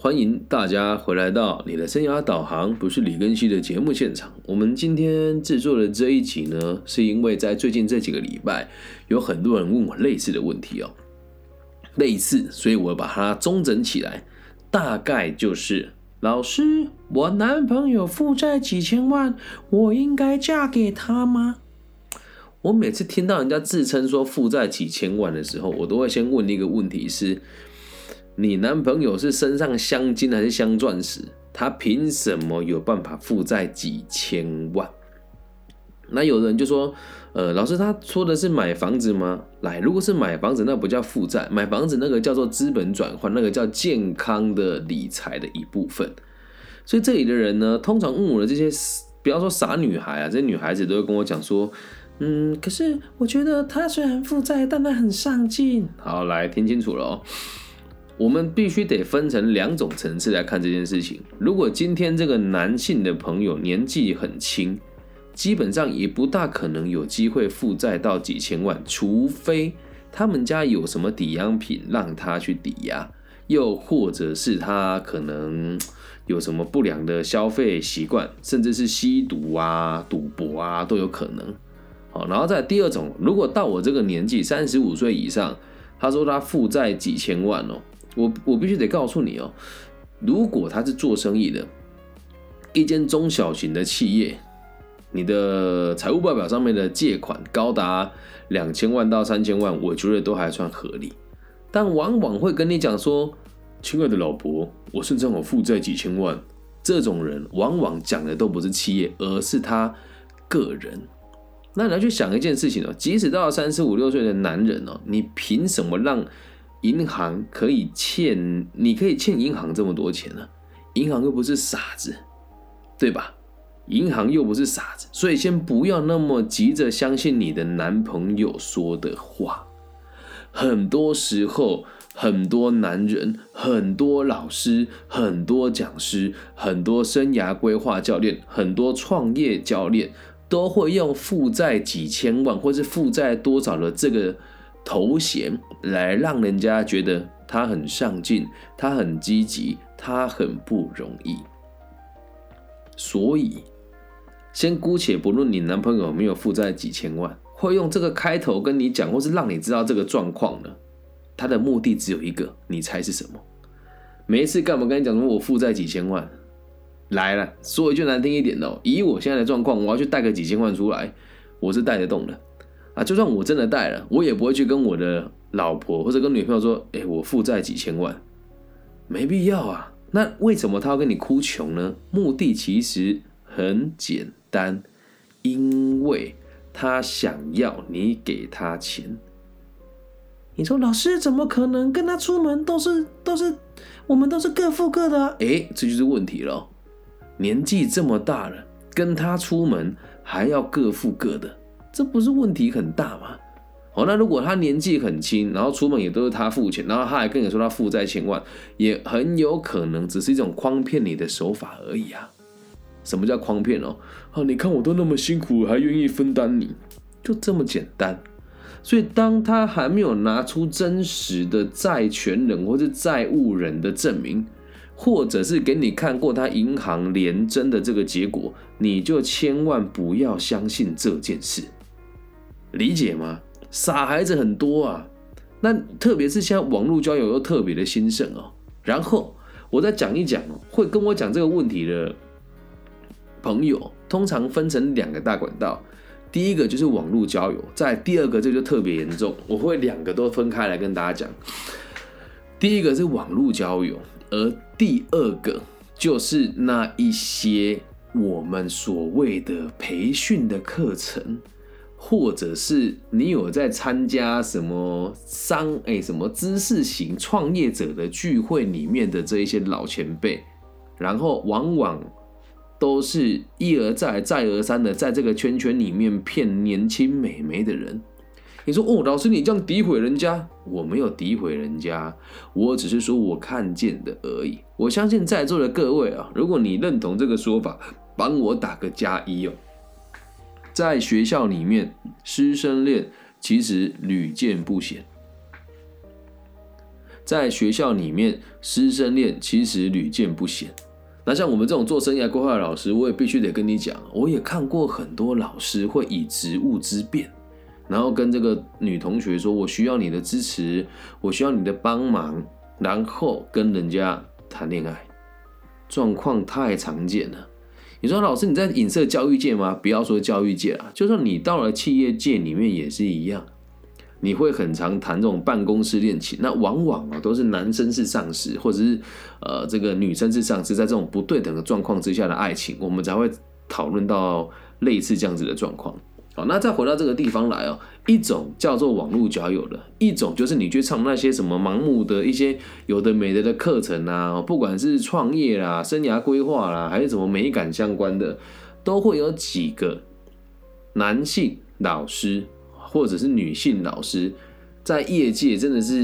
欢迎大家回来到你的生涯导航，不是李根熙的节目现场。我们今天制作的这一集呢，是因为在最近这几个礼拜，有很多人问我类似的问题哦，类似，所以我把它中整起来，大概就是：老师，我男朋友负债几千万，我应该嫁给他吗？我每次听到人家自称说负债几千万的时候，我都会先问一个问题是。你男朋友是身上镶金还是镶钻石？他凭什么有办法负债几千万？那有人就说，呃，老师他说的是买房子吗？来，如果是买房子，那不叫负债，买房子那个叫做资本转换，那个叫健康的理财的一部分。所以这里的人呢，通常问我的这些，不要说傻女孩啊，这些女孩子都会跟我讲说，嗯，可是我觉得他虽然负债，但他很上进。好，来听清楚了哦。我们必须得分成两种层次来看这件事情。如果今天这个男性的朋友年纪很轻，基本上也不大可能有机会负债到几千万，除非他们家有什么抵押品让他去抵押，又或者是他可能有什么不良的消费习惯，甚至是吸毒啊、赌博啊都有可能。好，然后再第二种，如果到我这个年纪，三十五岁以上，他说他负债几千万哦。我我必须得告诉你哦，如果他是做生意的，一间中小型的企业，你的财务报表上面的借款高达两千万到三千万，我觉得都还算合理。但往往会跟你讲说，亲爱的老婆，我身上有负债几千万。这种人往往讲的都不是企业，而是他个人。那你要去想一件事情哦，即使到了三十五六岁的男人哦，你凭什么让？银行可以欠，你可以欠银行这么多钱呢？银行又不是傻子，对吧？银行又不是傻子，所以先不要那么急着相信你的男朋友说的话。很多时候，很多男人、很多老师、很多讲师、很多生涯规划教练、很多创业教练，都会用负债几千万或是负债多少的这个。头衔来让人家觉得他很上进，他很积极，他很不容易。所以，先姑且不论你男朋友有没有负债几千万，会用这个开头跟你讲，或是让你知道这个状况呢？他的目的只有一个，你猜是什么？每一次干嘛跟你讲说我负债几千万来了，说一句难听一点的，以我现在的状况，我要去贷个几千万出来，我是贷得动的。啊，就算我真的贷了，我也不会去跟我的老婆或者跟女朋友说：“哎，我负债几千万，没必要啊。”那为什么他要跟你哭穷呢？目的其实很简单，因为他想要你给他钱。你说老师怎么可能跟他出门都是都是我们都是各付各的？哎，这就是问题了。年纪这么大了，跟他出门还要各付各的。这不是问题很大吗？哦，那如果他年纪很轻，然后出门也都是他付钱，然后他还跟你说他负债千万，也很有可能只是一种诓骗你的手法而已啊！什么叫诓骗哦？啊，你看我都那么辛苦，还愿意分担你，就这么简单。所以当他还没有拿出真实的债权人或是债务人的证明，或者是给你看过他银行连征的这个结果，你就千万不要相信这件事。理解吗？傻孩子很多啊，那特别是现在网络交友又特别的兴盛哦。然后我再讲一讲哦，会跟我讲这个问题的朋友，通常分成两个大管道。第一个就是网络交友，在第二个这就特别严重，我会两个都分开来跟大家讲。第一个是网络交友，而第二个就是那一些我们所谓的培训的课程。或者是你有在参加什么商哎什么知识型创业者的聚会里面的这一些老前辈，然后往往都是一而再再而三的在这个圈圈里面骗年轻美眉的人。你说哦，老师你这样诋毁人家，我没有诋毁人家，我只是说我看见的而已。我相信在座的各位啊，如果你认同这个说法，帮我打个加一哦。在学校里面，师生恋其实屡见不鲜。在学校里面师生恋其实屡见不鲜。那像我们这种做生涯规划的老师，我也必须得跟你讲，我也看过很多老师会以职务之便，然后跟这个女同学说：“我需要你的支持，我需要你的帮忙。”然后跟人家谈恋爱，状况太常见了。你说老师你在影射教育界吗？不要说教育界啊，就算你到了企业界里面也是一样。你会很常谈这种办公室恋情，那往往啊都是男生是上司，或者是呃这个女生是上司，在这种不对等的状况之下的爱情，我们才会讨论到类似这样子的状况。那再回到这个地方来哦，一种叫做网络交友的，一种就是你去上那些什么盲目的一些有的没的的课程啊，不管是创业啦、生涯规划啦，还是什么美感相关的，都会有几个男性老师。或者是女性老师，在业界真的是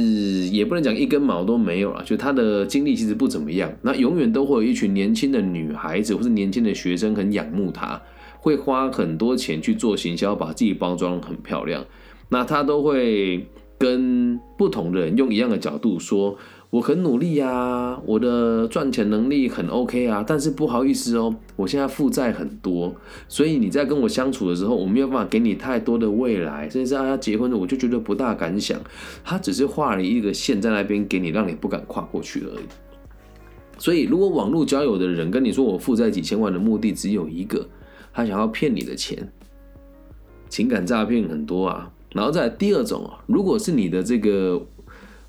也不能讲一根毛都没有了，就他的经历其实不怎么样。那永远都会有一群年轻的女孩子或者年轻的学生很仰慕他，会花很多钱去做行销，把自己包装很漂亮。那他都会跟不同的人用一样的角度说。我很努力呀，我的赚钱能力很 OK 啊，但是不好意思哦，我现在负债很多，所以你在跟我相处的时候，我没有办法给你太多的未来，甚至是要结婚了，我就觉得不大敢想。他只是画了一个线在那边给你，让你不敢跨过去而已。所以，如果网络交友的人跟你说我负债几千万的目的只有一个，他想要骗你的钱，情感诈骗很多啊。然后再第二种啊，如果是你的这个。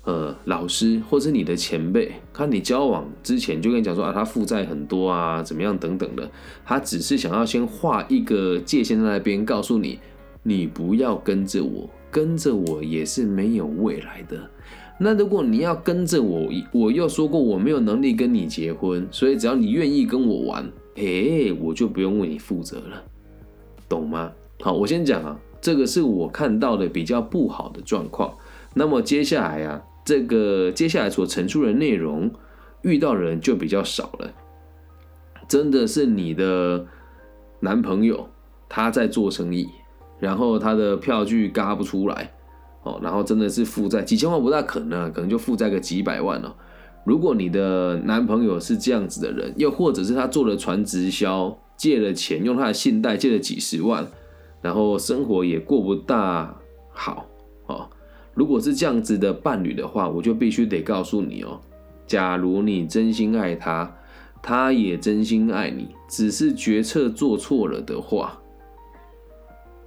呃，老师或者你的前辈，看你交往之前就跟你讲说啊，他负债很多啊，怎么样等等的，他只是想要先画一个界限在那边，告诉你，你不要跟着我，跟着我也是没有未来的。那如果你要跟着我，我又说过我没有能力跟你结婚，所以只要你愿意跟我玩，诶，我就不用为你负责了，懂吗？好，我先讲啊，这个是我看到的比较不好的状况。那么接下来啊。这个接下来所陈述的内容，遇到的人就比较少了。真的是你的男朋友他在做生意，然后他的票据嘎不出来哦，然后真的是负债几千万不大可能，啊可能就负债个几百万哦。如果你的男朋友是这样子的人，又或者是他做了船直销，借了钱用他的信贷借了几十万，然后生活也过不大好哦。如果是这样子的伴侣的话，我就必须得告诉你哦，假如你真心爱他，他也真心爱你，只是决策做错了的话，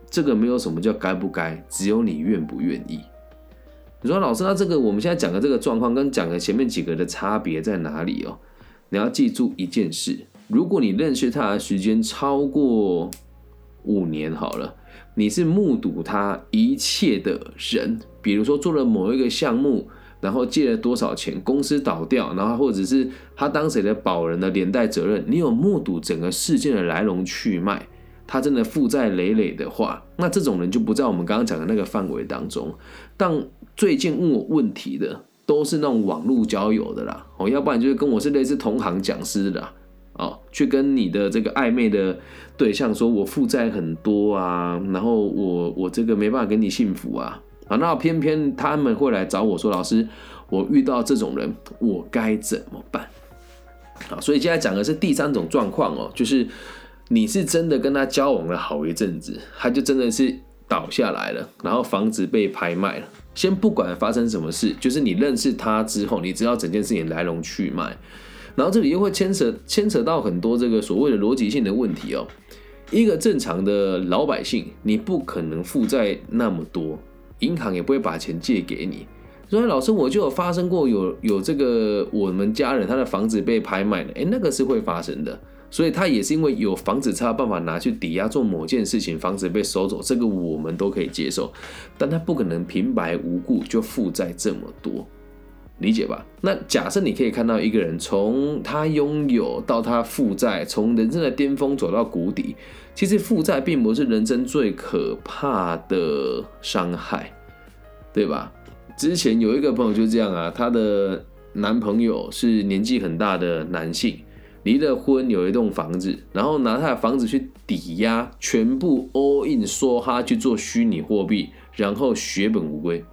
这个没有什么叫该不该，只有你愿不愿意。你说老师，那这个我们现在讲的这个状况跟讲的前面几个的差别在哪里哦？你要记住一件事，如果你认识他的时间超过五年，好了。你是目睹他一切的人，比如说做了某一个项目，然后借了多少钱，公司倒掉，然后或者是他当谁的保人的连带责任，你有目睹整个事件的来龙去脉，他真的负债累累的话，那这种人就不在我们刚刚讲的那个范围当中。但最近问我问题的都是那种网络交友的啦，哦，要不然就是跟我是类似同行讲师的。哦，去跟你的这个暧昧的对象说，我负债很多啊，然后我我这个没办法给你幸福啊，啊，那偏偏他们会来找我说，老师，我遇到这种人，我该怎么办？好，所以现在讲的是第三种状况哦，就是你是真的跟他交往了好一阵子，他就真的是倒下来了，然后房子被拍卖了。先不管发生什么事，就是你认识他之后，你知道整件事情来龙去脉。然后这里又会牵扯牵扯到很多这个所谓的逻辑性的问题哦。一个正常的老百姓，你不可能负债那么多，银行也不会把钱借给你。所以老师，我就有发生过有有这个我们家人他的房子被拍卖了，哎，那个是会发生的。所以他也是因为有房子才有办法拿去抵押做某件事情，房子被收走，这个我们都可以接受。但他不可能平白无故就负债这么多。理解吧？那假设你可以看到一个人从他拥有到他负债，从人生的巅峰走到谷底，其实负债并不是人生最可怕的伤害，对吧？之前有一个朋友就这样啊，她的男朋友是年纪很大的男性，离了婚，有一栋房子，然后拿他的房子去抵押，全部 all in 说他去做虚拟货币，然后血本无归。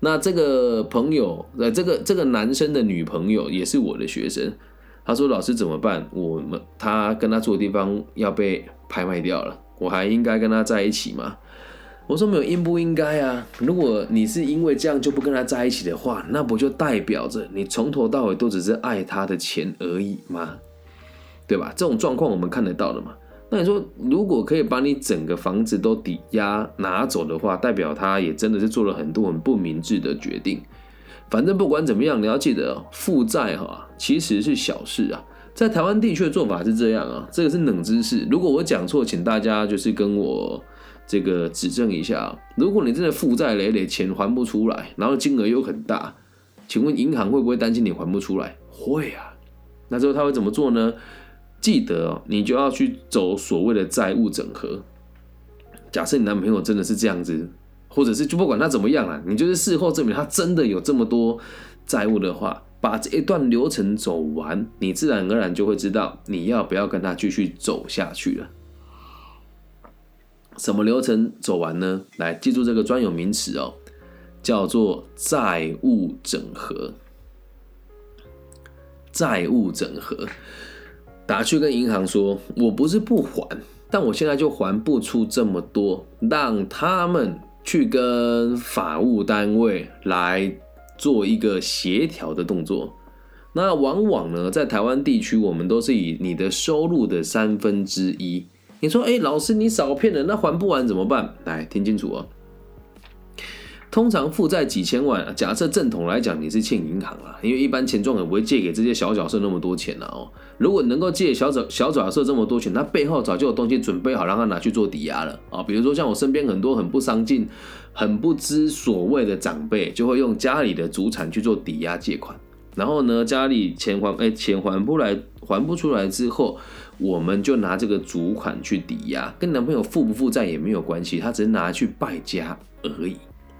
那这个朋友，呃，这个这个男生的女朋友也是我的学生。他说：“老师怎么办？我们他跟他住的地方要被拍卖掉了，我还应该跟他在一起吗？”我说：“没有应不应该啊？如果你是因为这样就不跟他在一起的话，那不就代表着你从头到尾都只是爱他的钱而已吗？对吧？这种状况我们看得到的嘛。那你说，如果可以把你整个房子都抵押拿走的话，代表他也真的是做了很多很不明智的决定。”反正不管怎么样，你要记得负债哈其实是小事啊。在台湾地区的做法是这样啊，这个是冷知识。如果我讲错，请大家就是跟我这个指正一下。如果你真的负债累累，钱还不出来，然后金额又很大，请问银行会不会担心你还不出来？会啊。那之后他会怎么做呢？记得你就要去走所谓的债务整合。假设你男朋友真的是这样子。或者是就不管他怎么样了，你就是事后证明他真的有这么多债务的话，把这一段流程走完，你自然而然就会知道你要不要跟他继续走下去了。什么流程走完呢？来记住这个专有名词哦，叫做债务整合。债务整合，打去跟银行说，我不是不还，但我现在就还不出这么多，让他们。去跟法务单位来做一个协调的动作，那往往呢，在台湾地区，我们都是以你的收入的三分之一。你说，哎，老师你少骗人，那还不完怎么办？来听清楚哦。通常负债几千万，假设正统来讲，你是欠银行啊，因为一般钱庄也不会借给这些小角色那么多钱了哦。如果能够借小角小角色这么多钱，他背后早就有东西准备好，让他拿去做抵押了啊。比如说像我身边很多很不上进、很不知所谓的长辈，就会用家里的祖产去做抵押借款，然后呢，家里钱还哎钱还不来还不出来之后，我们就拿这个主款去抵押，跟男朋友负不负债也没有关系，他只是拿去败家而已。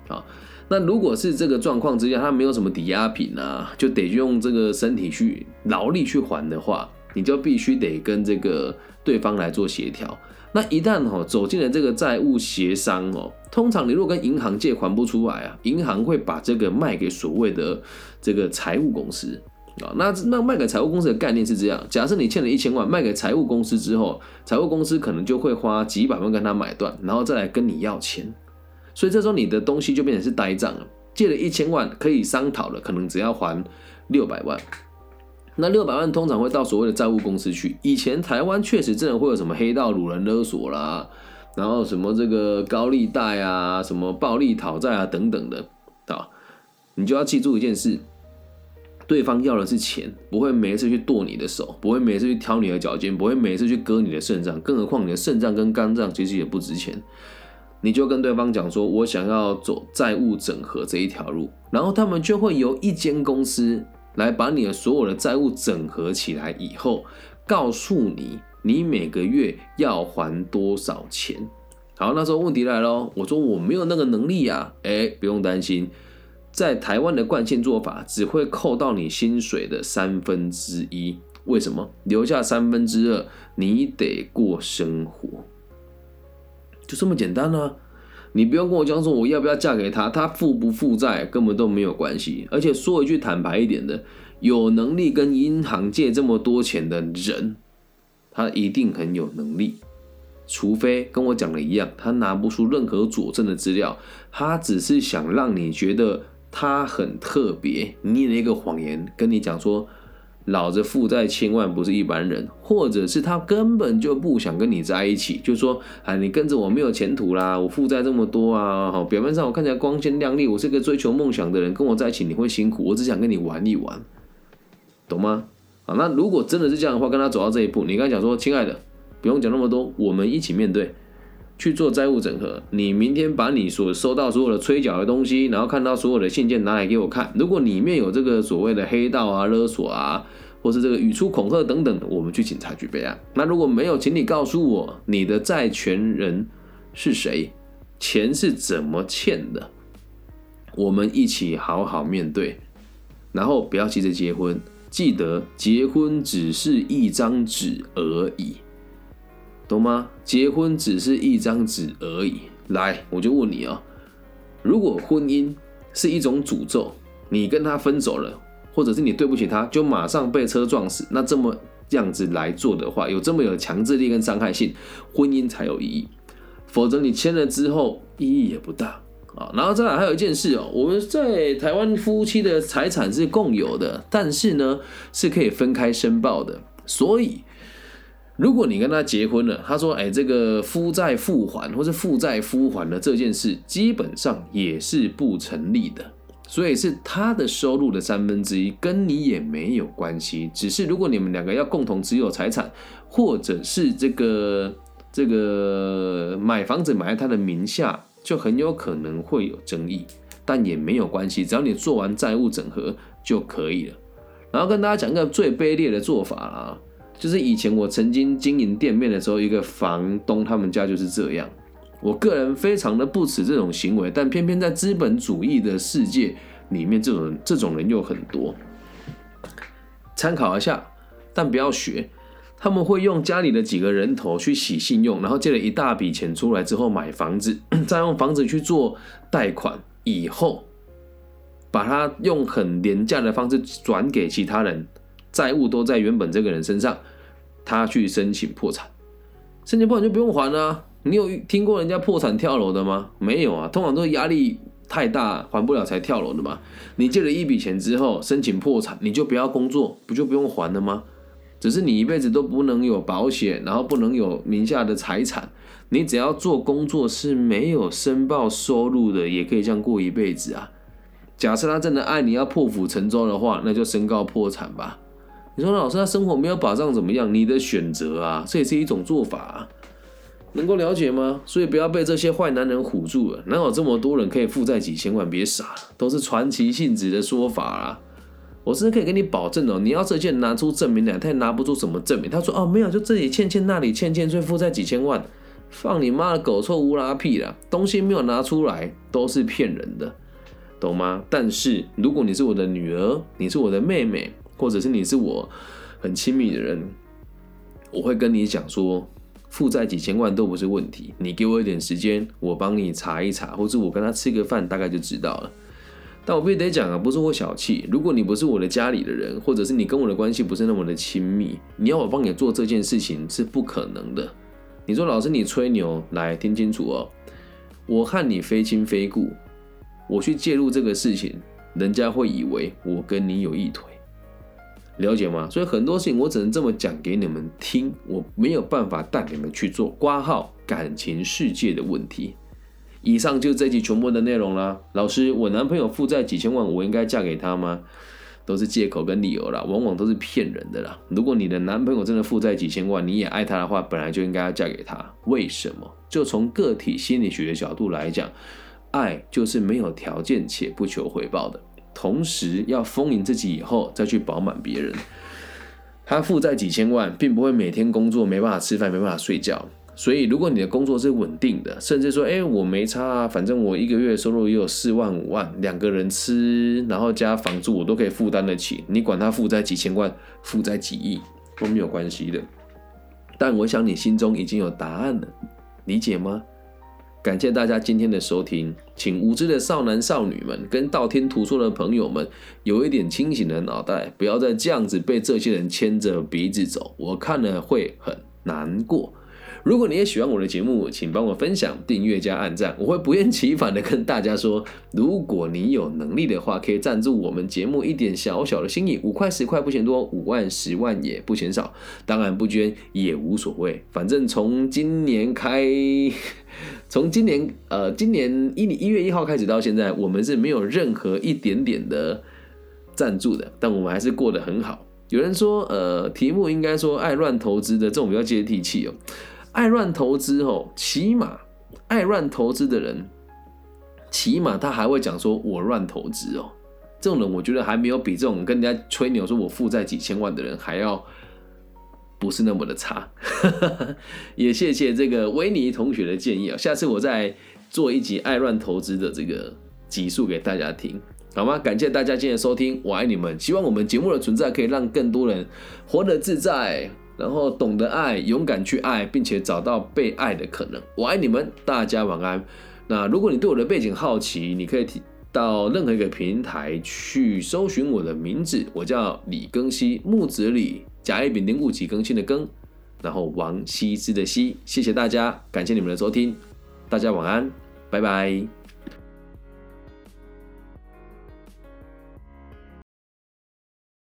啊，那如果是这个状况之下，他没有什么抵押品啊，就得用这个身体去劳力去还的话，你就必须得跟这个对方来做协调。那一旦哈走进了这个债务协商哦，通常你如果跟银行借还不出来啊，银行会把这个卖给所谓的这个财务公司啊。那那卖给财务公司的概念是这样：假设你欠了一千万，卖给财务公司之后，财务公司可能就会花几百万跟他买断，然后再来跟你要钱。所以这时候你的东西就变成是呆账了，借了一千万可以商讨了，可能只要还六百万。那六百万通常会到所谓的债务公司去。以前台湾确实真的会有什么黑道掳人勒索啦，然后什么这个高利贷啊，什么暴力讨债啊等等的啊，你就要记住一件事：对方要的是钱，不会每一次去剁你的手，不会每次去挑你的脚尖，不会每次去割你的肾脏，更何况你的肾脏跟肝脏其实也不值钱。你就跟对方讲说，我想要走债务整合这一条路，然后他们就会由一间公司来把你的所有的债务整合起来，以后告诉你你每个月要还多少钱。好，那时候问题来了，我说我没有那个能力呀，哎，不用担心，在台湾的惯性做法只会扣到你薪水的三分之一，为什么？留下三分之二，你得过生活。就这么简单呢，你不用跟我讲说我要不要嫁给他，他负不负债根本都没有关系。而且说一句坦白一点的，有能力跟银行借这么多钱的人，他一定很有能力。除非跟我讲的一样，他拿不出任何佐证的资料，他只是想让你觉得他很特别，捏了一个谎言跟你讲说。老子负债千万不是一般人，或者是他根本就不想跟你在一起，就说啊，你跟着我没有前途啦，我负债这么多啊，好，表面上我看起来光鲜亮丽，我是个追求梦想的人，跟我在一起你会辛苦，我只想跟你玩一玩，懂吗？啊，那如果真的是这样的话，跟他走到这一步，你刚才讲说，亲爱的，不用讲那么多，我们一起面对。去做债务整合，你明天把你所收到所有的催缴的东西，然后看到所有的信件拿来给我看。如果里面有这个所谓的黑道啊、勒索啊，或是这个语出恐吓等等，我们去警察局备案。那如果没有，请你告诉我你的债权人是谁，钱是怎么欠的，我们一起好好面对。然后不要急着结婚，记得结婚只是一张纸而已。懂吗？结婚只是一张纸而已。来，我就问你啊，如果婚姻是一种诅咒，你跟他分手了，或者是你对不起他，就马上被车撞死，那这么样子来做的话，有这么有强制力跟伤害性，婚姻才有意义，否则你签了之后意义也不大啊。然后再来还有一件事哦，我们在台湾夫妻的财产是共有的，但是呢是可以分开申报的，所以。如果你跟他结婚了，他说：“哎，这个夫债父还，或是负债夫还的这件事，基本上也是不成立的。所以是他的收入的三分之一，跟你也没有关系。只是如果你们两个要共同持有财产，或者是这个这个买房子买在他的名下，就很有可能会有争议。但也没有关系，只要你做完债务整合就可以了。然后跟大家讲一个最卑劣的做法啊。”就是以前我曾经经营店面的时候，一个房东他们家就是这样。我个人非常的不耻这种行为，但偏偏在资本主义的世界里面，这种这种人又很多。参考一下，但不要学。他们会用家里的几个人头去洗信用，然后借了一大笔钱出来之后买房子，再用房子去做贷款，以后把它用很廉价的方式转给其他人。债务都在原本这个人身上，他去申请破产，申请破产就不用还了。你有听过人家破产跳楼的吗？没有啊，通常都是压力太大还不了才跳楼的嘛。你借了一笔钱之后申请破产，你就不要工作，不就不用还了吗？只是你一辈子都不能有保险，然后不能有名下的财产，你只要做工作是没有申报收入的，也可以这样过一辈子啊。假设他真的爱你要破釜沉舟的话，那就申告破产吧。你说老师，他生活没有保障怎么样？你的选择啊，这也是一种做法，啊，能够了解吗？所以不要被这些坏男人唬住了。哪有这么多人可以负债几千万？别傻了，都是传奇性质的说法啊！我甚至可以跟你保证哦，你要这件拿出证明来，他也拿不出什么证明。他说哦，没有，就这里欠欠，那里欠欠，所以负债几千万，放你妈的狗臭乌拉屁了！东西没有拿出来，都是骗人的，懂吗？但是如果你是我的女儿，你是我的妹妹。或者是你是我很亲密的人，我会跟你讲说，负债几千万都不是问题，你给我一点时间，我帮你查一查，或者我跟他吃个饭，大概就知道了。但我必须得讲啊，不是我小气，如果你不是我的家里的人，或者是你跟我的关系不是那么的亲密，你要我帮你做这件事情是不可能的。你说老师你吹牛，来听清楚哦，我和你非亲非故，我去介入这个事情，人家会以为我跟你有一腿。了解吗？所以很多事情我只能这么讲给你们听，我没有办法带你们去做挂号感情世界的问题。以上就这集全部的内容啦。老师，我男朋友负债几千万，我应该嫁给他吗？都是借口跟理由啦，往往都是骗人的啦。如果你的男朋友真的负债几千万，你也爱他的话，本来就应该要嫁给他。为什么？就从个体心理学的角度来讲，爱就是没有条件且不求回报的。同时要丰盈自己以后再去饱满别人。他负债几千万，并不会每天工作没办法吃饭，没办法睡觉。所以如果你的工作是稳定的，甚至说，哎，我没差啊，反正我一个月收入也有四万五万，两个人吃，然后加房租，我都可以负担得起。你管他负债几千万，负债几亿都没有关系的。但我想你心中已经有答案了，理解吗？感谢大家今天的收听，请无知的少男少女们跟道听途说的朋友们有一点清醒的脑袋，不要再这样子被这些人牵着鼻子走，我看了会很难过。如果你也喜欢我的节目，请帮我分享、订阅加按赞，我会不厌其烦的跟大家说，如果你有能力的话，可以赞助我们节目一点小小的心意，五块十块不嫌多，五万十万也不嫌少，当然不捐也无所谓，反正从今年开，从今年呃今年一一月一号开始到现在，我们是没有任何一点点的赞助的，但我们还是过得很好。有人说，呃，题目应该说爱乱投资的这种比较接地气哦。爱乱投资哦，起码爱乱投资的人，起码他还会讲说“我乱投资哦”。这种人，我觉得还没有比这种跟人家吹牛说我负债几千万的人还要不是那么的差。也谢谢这个维尼同学的建议啊，下次我再做一集爱乱投资的这个集数给大家听，好吗？感谢大家今天收听，我爱你们。希望我们节目的存在可以让更多人活得自在。然后懂得爱，勇敢去爱，并且找到被爱的可能。我爱你们，大家晚安。那如果你对我的背景好奇，你可以到任何一个平台去搜寻我的名字，我叫李更新，木子李，甲乙丙丁戊己庚辛的庚，然后王羲之的羲。谢谢大家，感谢你们的收听，大家晚安，拜拜。